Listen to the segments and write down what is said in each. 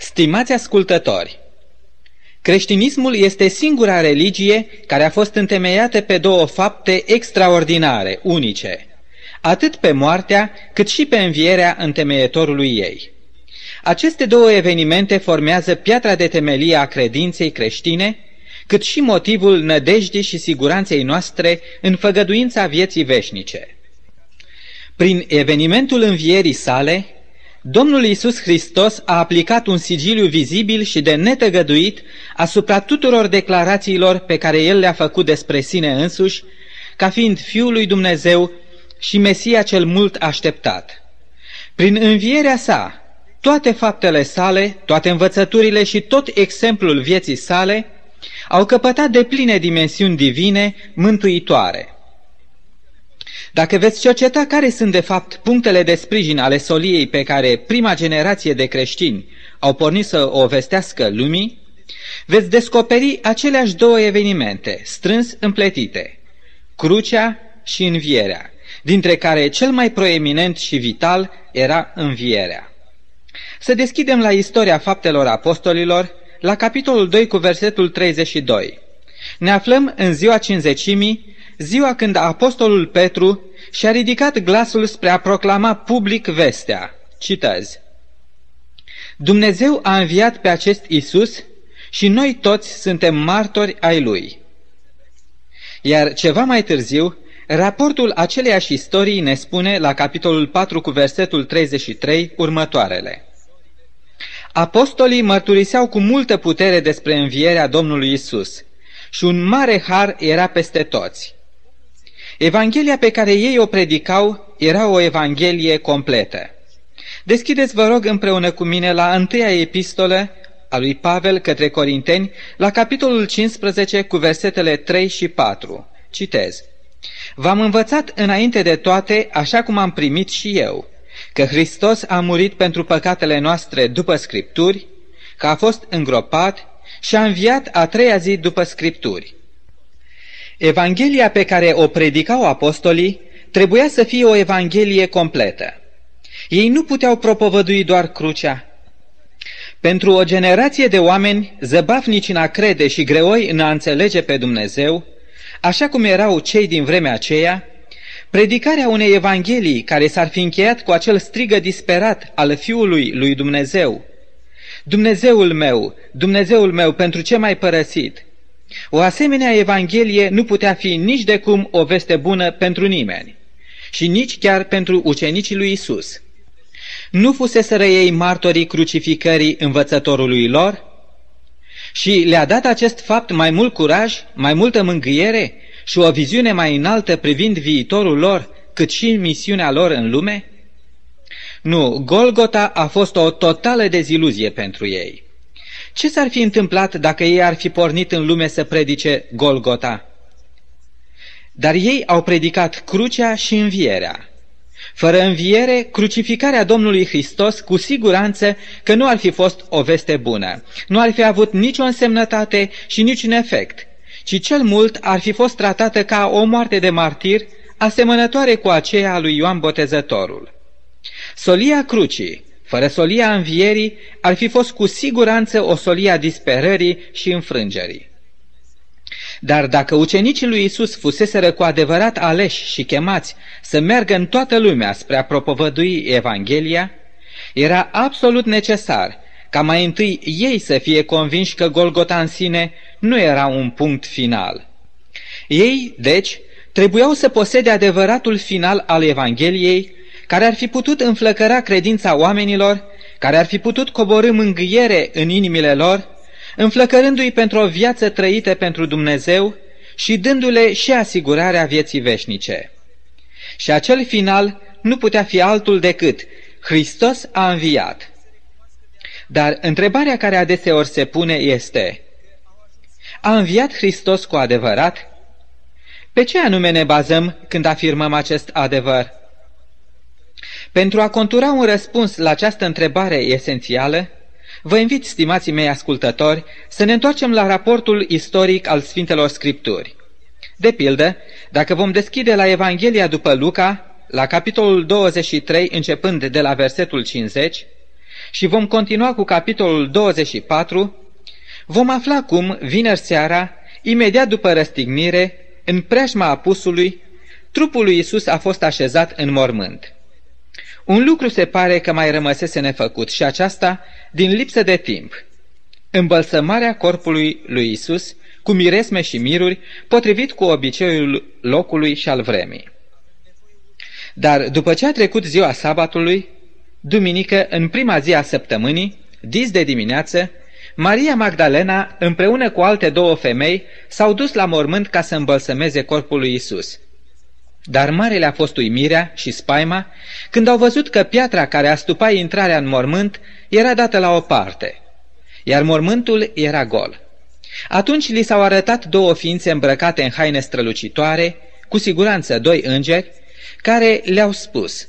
Stimați ascultători, creștinismul este singura religie care a fost întemeiată pe două fapte extraordinare, unice, atât pe moartea cât și pe învierea întemeietorului ei. Aceste două evenimente formează piatra de temelie a credinței creștine, cât și motivul nădejdii și siguranței noastre în făgăduința vieții veșnice. Prin evenimentul învierii sale, Domnul Iisus Hristos a aplicat un sigiliu vizibil și de netăgăduit asupra tuturor declarațiilor pe care El le-a făcut despre sine însuși, ca fiind Fiul lui Dumnezeu și Mesia cel mult așteptat. Prin învierea sa, toate faptele sale, toate învățăturile și tot exemplul vieții sale au căpătat de pline dimensiuni divine, mântuitoare – dacă veți cerceta care sunt de fapt punctele de sprijin ale soliei pe care prima generație de creștini au pornit să o vestească lumii, veți descoperi aceleași două evenimente, strâns împletite, crucea și învierea, dintre care cel mai proeminent și vital era învierea. Să deschidem la istoria faptelor apostolilor, la capitolul 2 cu versetul 32. Ne aflăm în ziua cinzecimii, ziua când apostolul Petru și-a ridicat glasul spre a proclama public vestea. Citez. Dumnezeu a înviat pe acest Isus și noi toți suntem martori ai lui. Iar ceva mai târziu, raportul aceleiași istorii ne spune la capitolul 4 cu versetul 33 următoarele. Apostolii mărturiseau cu multă putere despre învierea Domnului Isus și un mare har era peste toți. Evanghelia pe care ei o predicau era o evanghelie completă. Deschideți, vă rog, împreună cu mine la întâia epistolă a lui Pavel către Corinteni, la capitolul 15 cu versetele 3 și 4. Citez. V-am învățat înainte de toate, așa cum am primit și eu, că Hristos a murit pentru păcatele noastre după Scripturi, că a fost îngropat și a înviat a treia zi după Scripturi Evanghelia pe care o predicau apostolii trebuia să fie o evanghelie completă. Ei nu puteau propovădui doar crucea. Pentru o generație de oameni zăbafnici în a crede și greoi în a înțelege pe Dumnezeu, așa cum erau cei din vremea aceea, predicarea unei evanghelii care s-ar fi încheiat cu acel strigă disperat al Fiului lui Dumnezeu, Dumnezeul meu, Dumnezeul meu, pentru ce m-ai părăsit? O asemenea Evanghelie nu putea fi nici de cum o veste bună pentru nimeni și nici chiar pentru ucenicii lui Isus. Nu fuseseră ei martorii crucificării învățătorului lor? Și le-a dat acest fapt mai mult curaj, mai multă mângâiere și o viziune mai înaltă privind viitorul lor, cât și misiunea lor în lume? Nu, Golgota a fost o totală deziluzie pentru ei. Ce s-ar fi întâmplat dacă ei ar fi pornit în lume să predice Golgota? Dar ei au predicat crucea și învierea. Fără înviere, crucificarea Domnului Hristos cu siguranță că nu ar fi fost o veste bună, nu ar fi avut nicio însemnătate și niciun efect, ci cel mult ar fi fost tratată ca o moarte de martir, asemănătoare cu aceea a lui Ioan Botezătorul. Solia crucii, fără solia învierii, ar fi fost cu siguranță o solia disperării și înfrângerii. Dar dacă ucenicii lui Isus fuseseră cu adevărat aleși și chemați să meargă în toată lumea spre a propovădui Evanghelia, era absolut necesar ca mai întâi ei să fie convinși că Golgota în sine nu era un punct final. Ei, deci, trebuiau să posede adevăratul final al Evangheliei care ar fi putut înflăcăra credința oamenilor, care ar fi putut coborâ mângâiere în inimile lor, înflăcărându-i pentru o viață trăită pentru Dumnezeu și dându-le și asigurarea vieții veșnice. Și acel final nu putea fi altul decât Hristos a înviat. Dar întrebarea care adeseori se pune este, a înviat Hristos cu adevărat? Pe ce anume ne bazăm când afirmăm acest adevăr? Pentru a contura un răspuns la această întrebare esențială, vă invit, stimații mei ascultători, să ne întoarcem la raportul istoric al Sfintelor Scripturi. De pildă, dacă vom deschide la Evanghelia după Luca, la capitolul 23, începând de la versetul 50, și vom continua cu capitolul 24, vom afla cum, vineri seara, imediat după răstignire, în preajma apusului, trupul lui Isus a fost așezat în mormânt. Un lucru se pare că mai rămăsese nefăcut și aceasta din lipsă de timp. Îmbălsămarea corpului lui Isus cu miresme și miruri, potrivit cu obiceiul locului și al vremii. Dar după ce a trecut ziua sabatului, duminică, în prima zi a săptămânii, dis de dimineață, Maria Magdalena, împreună cu alte două femei, s-au dus la mormânt ca să îmbălsămeze corpul lui Isus. Dar marele a fost uimirea și spaima când au văzut că piatra care astupa intrarea în mormânt era dată la o parte, iar mormântul era gol. Atunci li s-au arătat două ființe îmbrăcate în haine strălucitoare, cu siguranță doi îngeri, care le-au spus,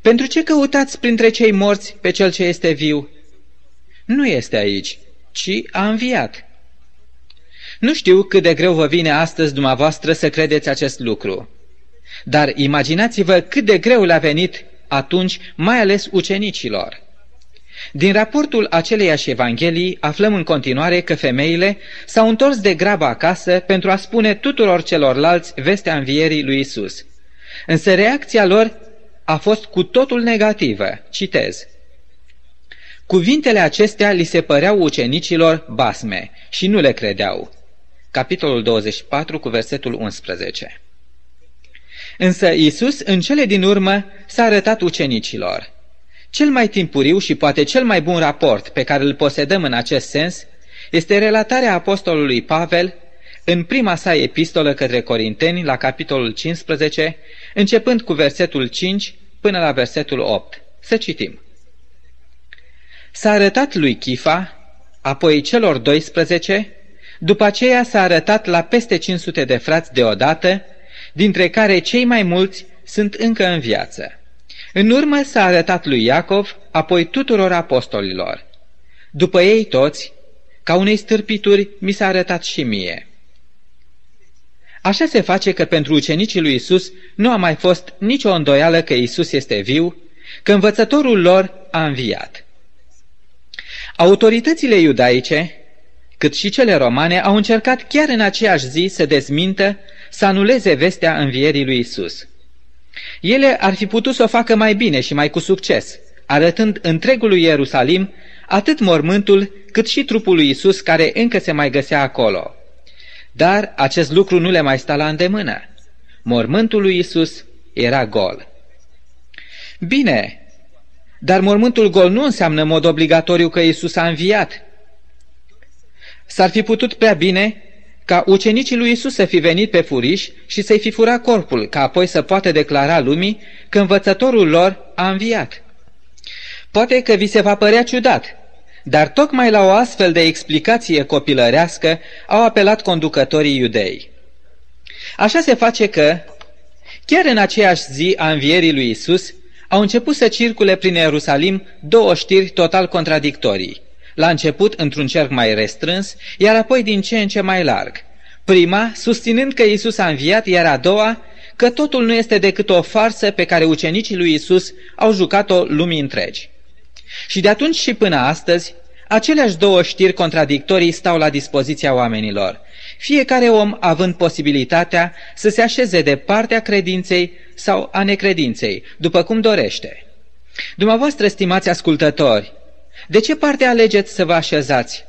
Pentru ce căutați printre cei morți pe cel ce este viu? Nu este aici, ci a înviat. Nu știu cât de greu vă vine astăzi dumneavoastră să credeți acest lucru, dar imaginați-vă cât de greu le-a venit atunci, mai ales ucenicilor. Din raportul aceleiași Evanghelii aflăm în continuare că femeile s-au întors de grabă acasă pentru a spune tuturor celorlalți vestea învierii lui Isus. Însă reacția lor a fost cu totul negativă. Citez. Cuvintele acestea li se păreau ucenicilor basme și nu le credeau. Capitolul 24 cu versetul 11. Însă Isus în cele din urmă s-a arătat ucenicilor. Cel mai timpuriu și poate cel mai bun raport pe care îl posedăm în acest sens este relatarea apostolului Pavel în prima sa epistolă către Corinteni, la capitolul 15, începând cu versetul 5 până la versetul 8. Să citim. S-a arătat lui Chifa, apoi celor 12, după aceea s-a arătat la peste 500 de frați deodată, dintre care cei mai mulți sunt încă în viață. În urmă s-a arătat lui Iacov, apoi tuturor apostolilor. După ei toți, ca unei stârpituri, mi s-a arătat și mie. Așa se face că pentru ucenicii lui Isus nu a mai fost nicio îndoială că Isus este viu, că învățătorul lor a înviat. Autoritățile iudaice, cât și cele romane, au încercat chiar în aceeași zi să dezmintă, să anuleze vestea învierii lui Isus. Ele ar fi putut să o facă mai bine și mai cu succes, arătând întregului Ierusalim atât mormântul cât și trupul lui Isus care încă se mai găsea acolo. Dar acest lucru nu le mai sta la îndemână. Mormântul lui Isus era gol. Bine, dar mormântul gol nu înseamnă în mod obligatoriu că Isus a înviat. S-ar fi putut prea bine ca ucenicii lui Isus să fi venit pe furiș și să-i fi furat corpul, ca apoi să poată declara lumii că învățătorul lor a înviat. Poate că vi se va părea ciudat, dar tocmai la o astfel de explicație copilărească au apelat conducătorii iudei. Așa se face că, chiar în aceeași zi a învierii lui Isus, au început să circule prin Ierusalim două știri total contradictorii la început într-un cerc mai restrâns, iar apoi din ce în ce mai larg. Prima, susținând că Isus a înviat, iar a doua, că totul nu este decât o farsă pe care ucenicii lui Isus au jucat-o lumii întregi. Și de atunci și până astăzi, aceleași două știri contradictorii stau la dispoziția oamenilor, fiecare om având posibilitatea să se așeze de partea credinței sau a necredinței, după cum dorește. Dumneavoastră, stimați ascultători, de ce parte alegeți să vă așezați?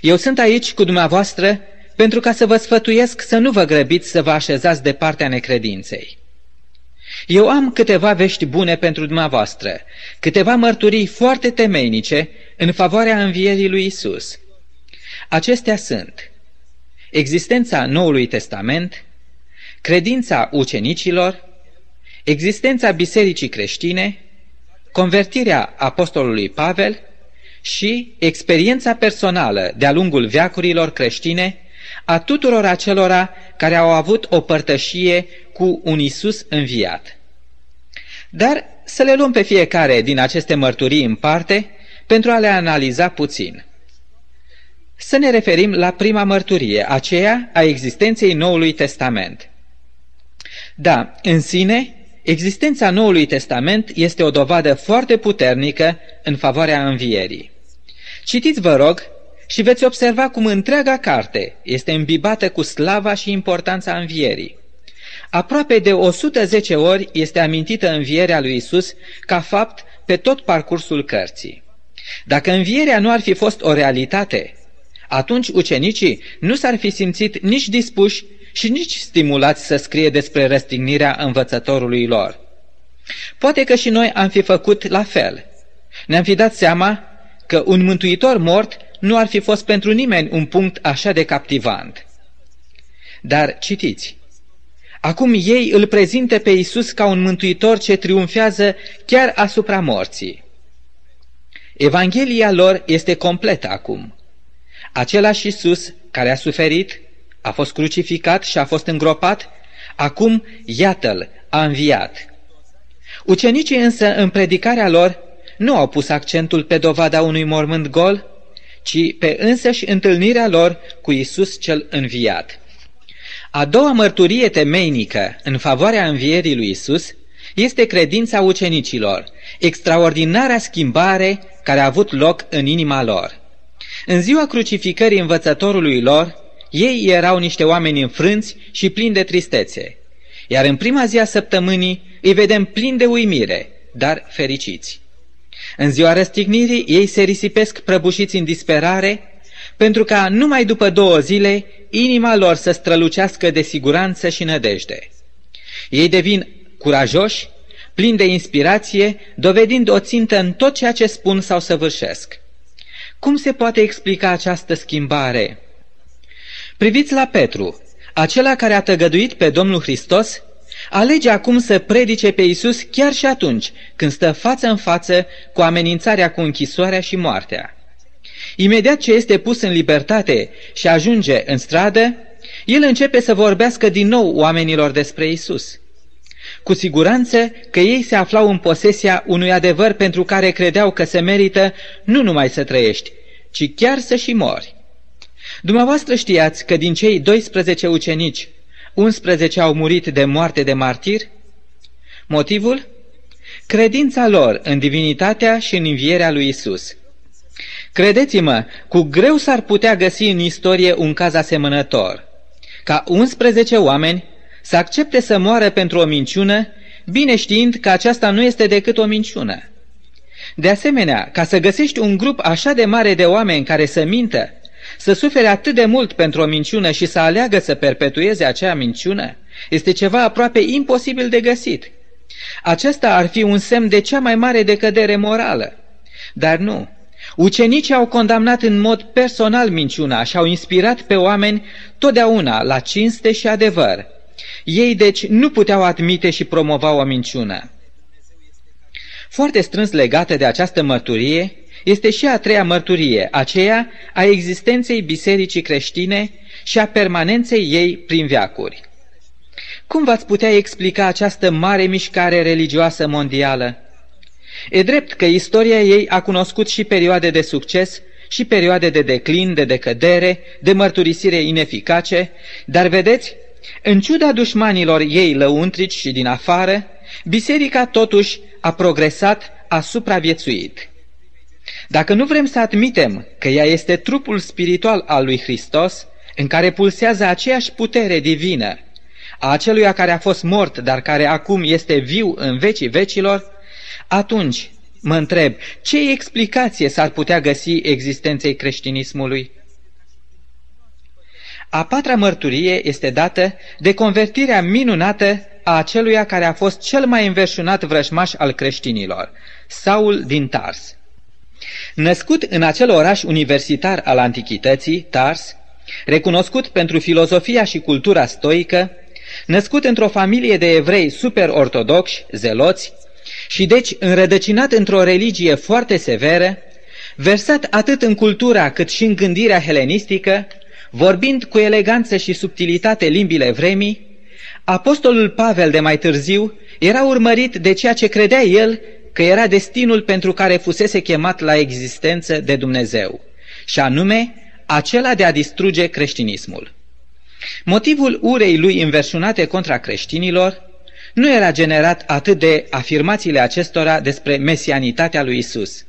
Eu sunt aici cu dumneavoastră pentru ca să vă sfătuiesc să nu vă grăbiți să vă așezați de partea necredinței. Eu am câteva vești bune pentru dumneavoastră, câteva mărturii foarte temeinice în favoarea învierii lui Isus. Acestea sunt existența Noului Testament, credința ucenicilor, existența bisericii creștine, convertirea apostolului Pavel și experiența personală de-a lungul veacurilor creștine a tuturor acelora care au avut o părtășie cu un Isus înviat. Dar să le luăm pe fiecare din aceste mărturii în parte pentru a le analiza puțin. Să ne referim la prima mărturie, aceea a existenței Noului Testament. Da, în sine, Existența Noului Testament este o dovadă foarte puternică în favoarea învierii. Citiți, vă rog, și veți observa cum întreaga carte este îmbibată cu slava și importanța învierii. Aproape de 110 ori este amintită învierea lui Isus ca fapt pe tot parcursul cărții. Dacă învierea nu ar fi fost o realitate, atunci ucenicii nu s-ar fi simțit nici dispuși și nici stimulați să scrie despre răstignirea învățătorului lor. Poate că și noi am fi făcut la fel. Ne-am fi dat seama că un mântuitor mort nu ar fi fost pentru nimeni un punct așa de captivant. Dar citiți, acum ei îl prezintă pe Isus ca un mântuitor ce triumfează chiar asupra morții. Evanghelia lor este completă acum. Același Isus care a suferit, a fost crucificat și a fost îngropat, acum, iată-l, a înviat. Ucenicii însă, în predicarea lor, nu au pus accentul pe dovada unui mormânt gol, ci pe însăși întâlnirea lor cu Isus cel înviat. A doua mărturie temeinică în favoarea învierii lui Isus este credința ucenicilor, extraordinarea schimbare care a avut loc în inima lor. În ziua crucificării învățătorului lor, ei erau niște oameni înfrânți și plini de tristețe, iar în prima zi a săptămânii îi vedem plini de uimire, dar fericiți. În ziua răstignirii ei se risipesc prăbușiți în disperare, pentru ca numai după două zile inima lor să strălucească de siguranță și nădejde. Ei devin curajoși, plini de inspirație, dovedind o țintă în tot ceea ce spun sau săvârșesc. Cum se poate explica această schimbare? Priviți la Petru, acela care a tăgăduit pe Domnul Hristos, alege acum să predice pe Isus chiar și atunci când stă față în față cu amenințarea cu închisoarea și moartea. Imediat ce este pus în libertate și ajunge în stradă, el începe să vorbească din nou oamenilor despre Isus. Cu siguranță că ei se aflau în posesia unui adevăr pentru care credeau că se merită nu numai să trăiești, ci chiar să și mori. Dumneavoastră știați că din cei 12 ucenici, 11 au murit de moarte de martir? Motivul? Credința lor în divinitatea și în învierea lui Isus. Credeți-mă, cu greu s-ar putea găsi în istorie un caz asemănător. Ca 11 oameni să accepte să moară pentru o minciună, bine știind că aceasta nu este decât o minciună. De asemenea, ca să găsești un grup așa de mare de oameni care să mintă, să sufere atât de mult pentru o minciună și să aleagă să perpetueze acea minciună, este ceva aproape imposibil de găsit. Acesta ar fi un semn de cea mai mare decădere morală. Dar nu. Ucenicii au condamnat în mod personal minciuna și au inspirat pe oameni totdeauna la cinste și adevăr, ei deci nu puteau admite și promova o minciună. Foarte strâns legată de această mărturie este și a treia mărturie, aceea a existenței bisericii creștine și a permanenței ei prin veacuri. Cum v-ați putea explica această mare mișcare religioasă mondială? E drept că istoria ei a cunoscut și perioade de succes și perioade de declin, de decădere, de mărturisire ineficace, dar vedeți, în ciuda dușmanilor ei lăuntrici și din afară, biserica totuși a progresat, a supraviețuit. Dacă nu vrem să admitem că ea este trupul spiritual al lui Hristos, în care pulsează aceeași putere divină, a aceluia care a fost mort, dar care acum este viu în vecii vecilor, atunci mă întreb, ce explicație s-ar putea găsi existenței creștinismului? A patra mărturie este dată de convertirea minunată a aceluia care a fost cel mai înverșunat vrăjmaș al creștinilor, Saul din Tars. Născut în acel oraș universitar al antichității, Tars, recunoscut pentru filozofia și cultura stoică, născut într-o familie de evrei super ortodoxi, zeloți, și deci înrădăcinat într-o religie foarte severă, versat atât în cultura cât și în gândirea helenistică, Vorbind cu eleganță și subtilitate limbile vremii, apostolul Pavel de mai târziu era urmărit de ceea ce credea el că era destinul pentru care fusese chemat la existență de Dumnezeu, și anume acela de a distruge creștinismul. Motivul urei lui înverșunate contra creștinilor nu era generat atât de afirmațiile acestora despre mesianitatea lui Isus,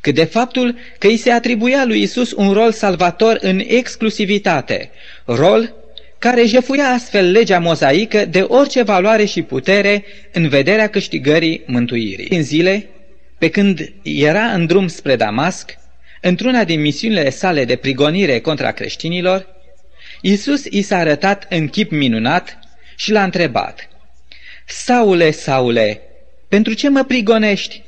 cât de faptul că îi se atribuia lui Isus un rol salvator în exclusivitate, rol care jefuia astfel legea mozaică de orice valoare și putere în vederea câștigării mântuirii. În zile, pe când era în drum spre Damasc, într-una din misiunile sale de prigonire contra creștinilor, Iisus i s-a arătat în chip minunat și l-a întrebat, Saule, Saule, pentru ce mă prigonești?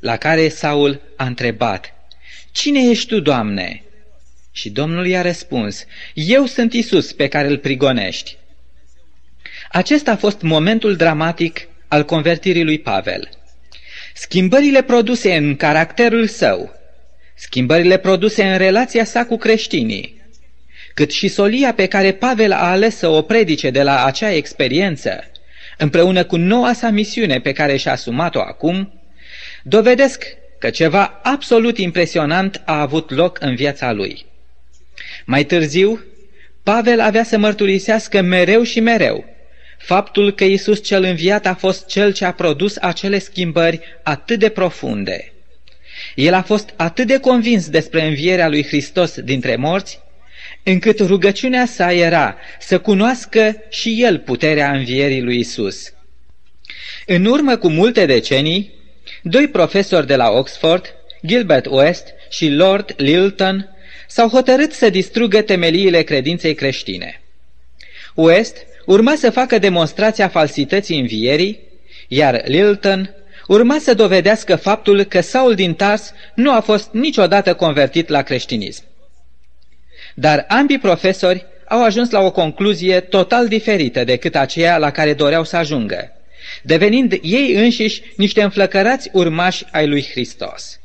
La care Saul a întrebat, Cine ești tu, Doamne? Și Domnul i-a răspuns, Eu sunt Isus pe care îl prigonești. Acesta a fost momentul dramatic al convertirii lui Pavel. Schimbările produse în caracterul său, schimbările produse în relația sa cu creștinii, cât și solia pe care Pavel a ales să o predice de la acea experiență, împreună cu noua sa misiune pe care și-a asumat-o acum, dovedesc că ceva absolut impresionant a avut loc în viața lui. Mai târziu, Pavel avea să mărturisească mereu și mereu faptul că Isus cel înviat a fost cel ce a produs acele schimbări atât de profunde. El a fost atât de convins despre învierea lui Hristos dintre morți, încât rugăciunea sa era să cunoască și el puterea învierii lui Isus. În urmă cu multe decenii, doi profesori de la Oxford, Gilbert West și Lord Lilton, s-au hotărât să distrugă temeliile credinței creștine. West urma să facă demonstrația falsității învierii, iar Lilton urma să dovedească faptul că Saul din Tars nu a fost niciodată convertit la creștinism. Dar ambii profesori au ajuns la o concluzie total diferită decât aceea la care doreau să ajungă, devenind ei înșiși niște înflăcărați urmași ai lui Hristos.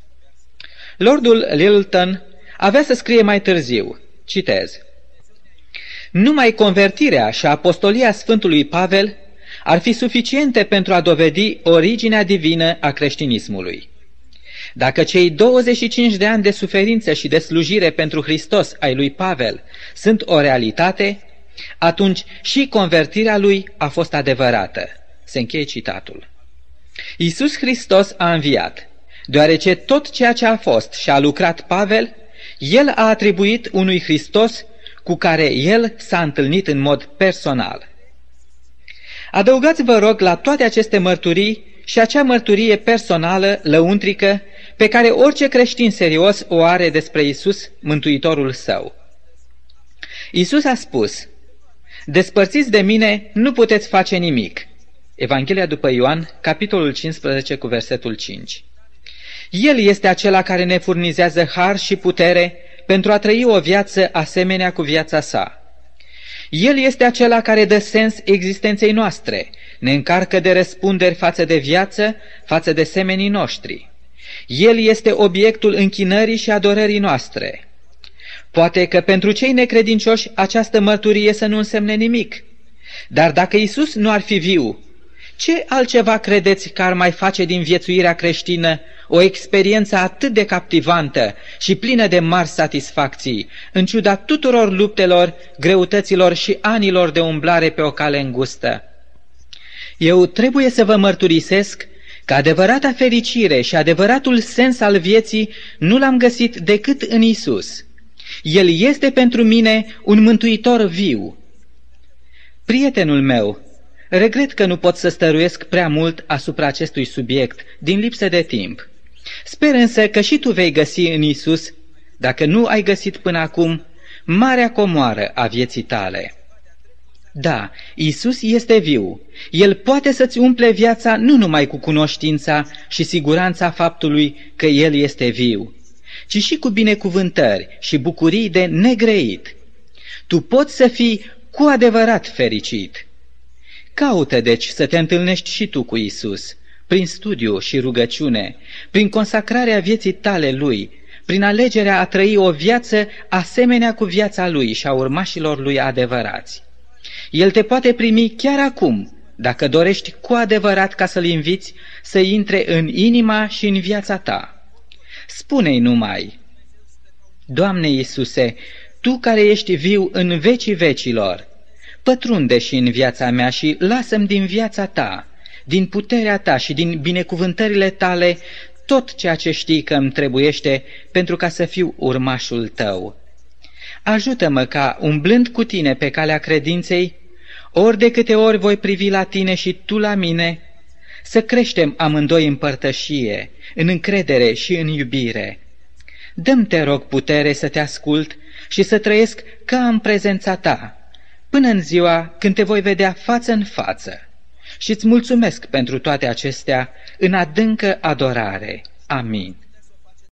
Lordul Lilton avea să scrie mai târziu, citez, Numai convertirea și apostolia Sfântului Pavel ar fi suficiente pentru a dovedi originea divină a creștinismului. Dacă cei 25 de ani de suferință și de slujire pentru Hristos ai lui Pavel sunt o realitate, atunci și convertirea lui a fost adevărată. Se încheie citatul. Iisus Hristos a înviat, deoarece tot ceea ce a fost și a lucrat Pavel, el a atribuit unui Hristos cu care el s-a întâlnit în mod personal. Adăugați, vă rog, la toate aceste mărturii și acea mărturie personală, lăuntrică, pe care orice creștin serios o are despre Isus, Mântuitorul său. Isus a spus, Despărțiți de mine, nu puteți face nimic. Evanghelia după Ioan, capitolul 15 cu versetul 5. El este acela care ne furnizează har și putere pentru a trăi o viață asemenea cu viața sa. El este acela care dă sens existenței noastre, ne încarcă de răspunderi față de viață, față de semenii noștri. El este obiectul închinării și adorării noastre. Poate că pentru cei necredincioși această mărturie să nu însemne nimic, dar dacă Isus nu ar fi viu, ce altceva credeți că ar mai face din viețuirea creștină o experiență atât de captivantă și plină de mari satisfacții, în ciuda tuturor luptelor, greutăților și anilor de umblare pe o cale îngustă? Eu trebuie să vă mărturisesc că adevărata fericire și adevăratul sens al vieții nu l-am găsit decât în Isus. El este pentru mine un mântuitor viu. Prietenul meu, regret că nu pot să stăruiesc prea mult asupra acestui subiect, din lipsă de timp. Sper însă că și tu vei găsi în Isus, dacă nu ai găsit până acum, marea comoară a vieții tale. Da, Isus este viu. El poate să-ți umple viața nu numai cu cunoștința și siguranța faptului că El este viu, ci și cu binecuvântări și bucurii de negreit. Tu poți să fii cu adevărat fericit. Caută deci să te întâlnești și tu cu Isus, prin studiu și rugăciune, prin consacrarea vieții tale Lui, prin alegerea a trăi o viață asemenea cu viața Lui și a urmașilor Lui adevărați. El te poate primi chiar acum, dacă dorești cu adevărat ca să-L inviți să intre în inima și în viața ta. Spune-i numai, Doamne Iisuse, Tu care ești viu în vecii vecilor, Pătrunde și în viața mea și lasă-mi din viața ta, din puterea ta și din binecuvântările tale tot ceea ce știi că îmi trebuiește pentru ca să fiu urmașul tău. Ajută-mă ca, umblând cu tine pe calea credinței, ori de câte ori voi privi la tine și tu la mine, să creștem amândoi în părtășie, în încredere și în iubire. Dăm te rog putere să te ascult și să trăiesc ca în prezența ta, până în ziua când te voi vedea față în față. Și îți mulțumesc pentru toate acestea în adâncă adorare. Amin.